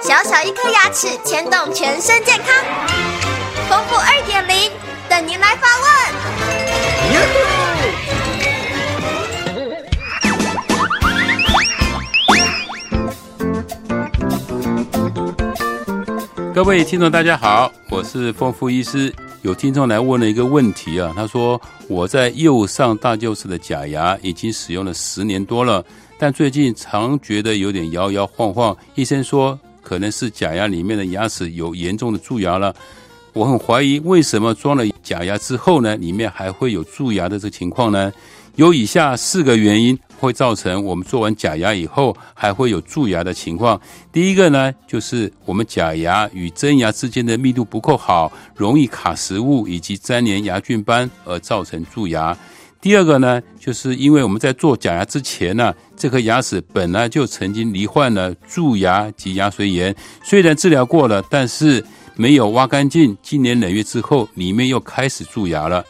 小小一颗牙齿牵动全身健康，丰富二点零各位听众，大家好，我是丰富医师。有听众来问了一个问题啊，他说我在右上大臼齿的假牙已经使用了十年多了，但最近常觉得有点摇摇晃晃，医生说可能是假牙里面的牙齿有严重的蛀牙了。我很怀疑为什么装了假牙之后呢，里面还会有蛀牙的这情况呢？有以下四个原因会造成我们做完假牙以后还会有蛀牙的情况。第一个呢，就是我们假牙与真牙之间的密度不够好，容易卡食物以及粘连牙菌斑而造成蛀牙。第二个呢，就是因为我们在做假牙之前呢，这颗牙齿本来就曾经罹患了蛀牙及牙髓炎，虽然治疗过了，但是没有挖干净，今年累月之后，里面又开始蛀牙了。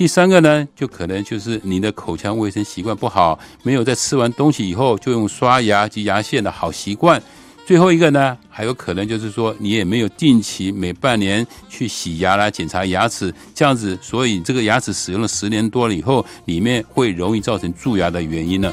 第三个呢，就可能就是你的口腔卫生习惯不好，没有在吃完东西以后就用刷牙及牙线的好习惯。最后一个呢，还有可能就是说你也没有定期每半年去洗牙来检查牙齿，这样子，所以这个牙齿使用了十年多了以后，里面会容易造成蛀牙的原因呢。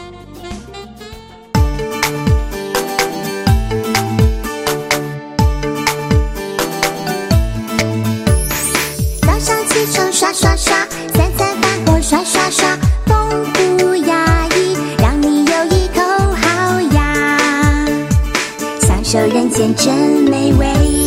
享受人间真美味。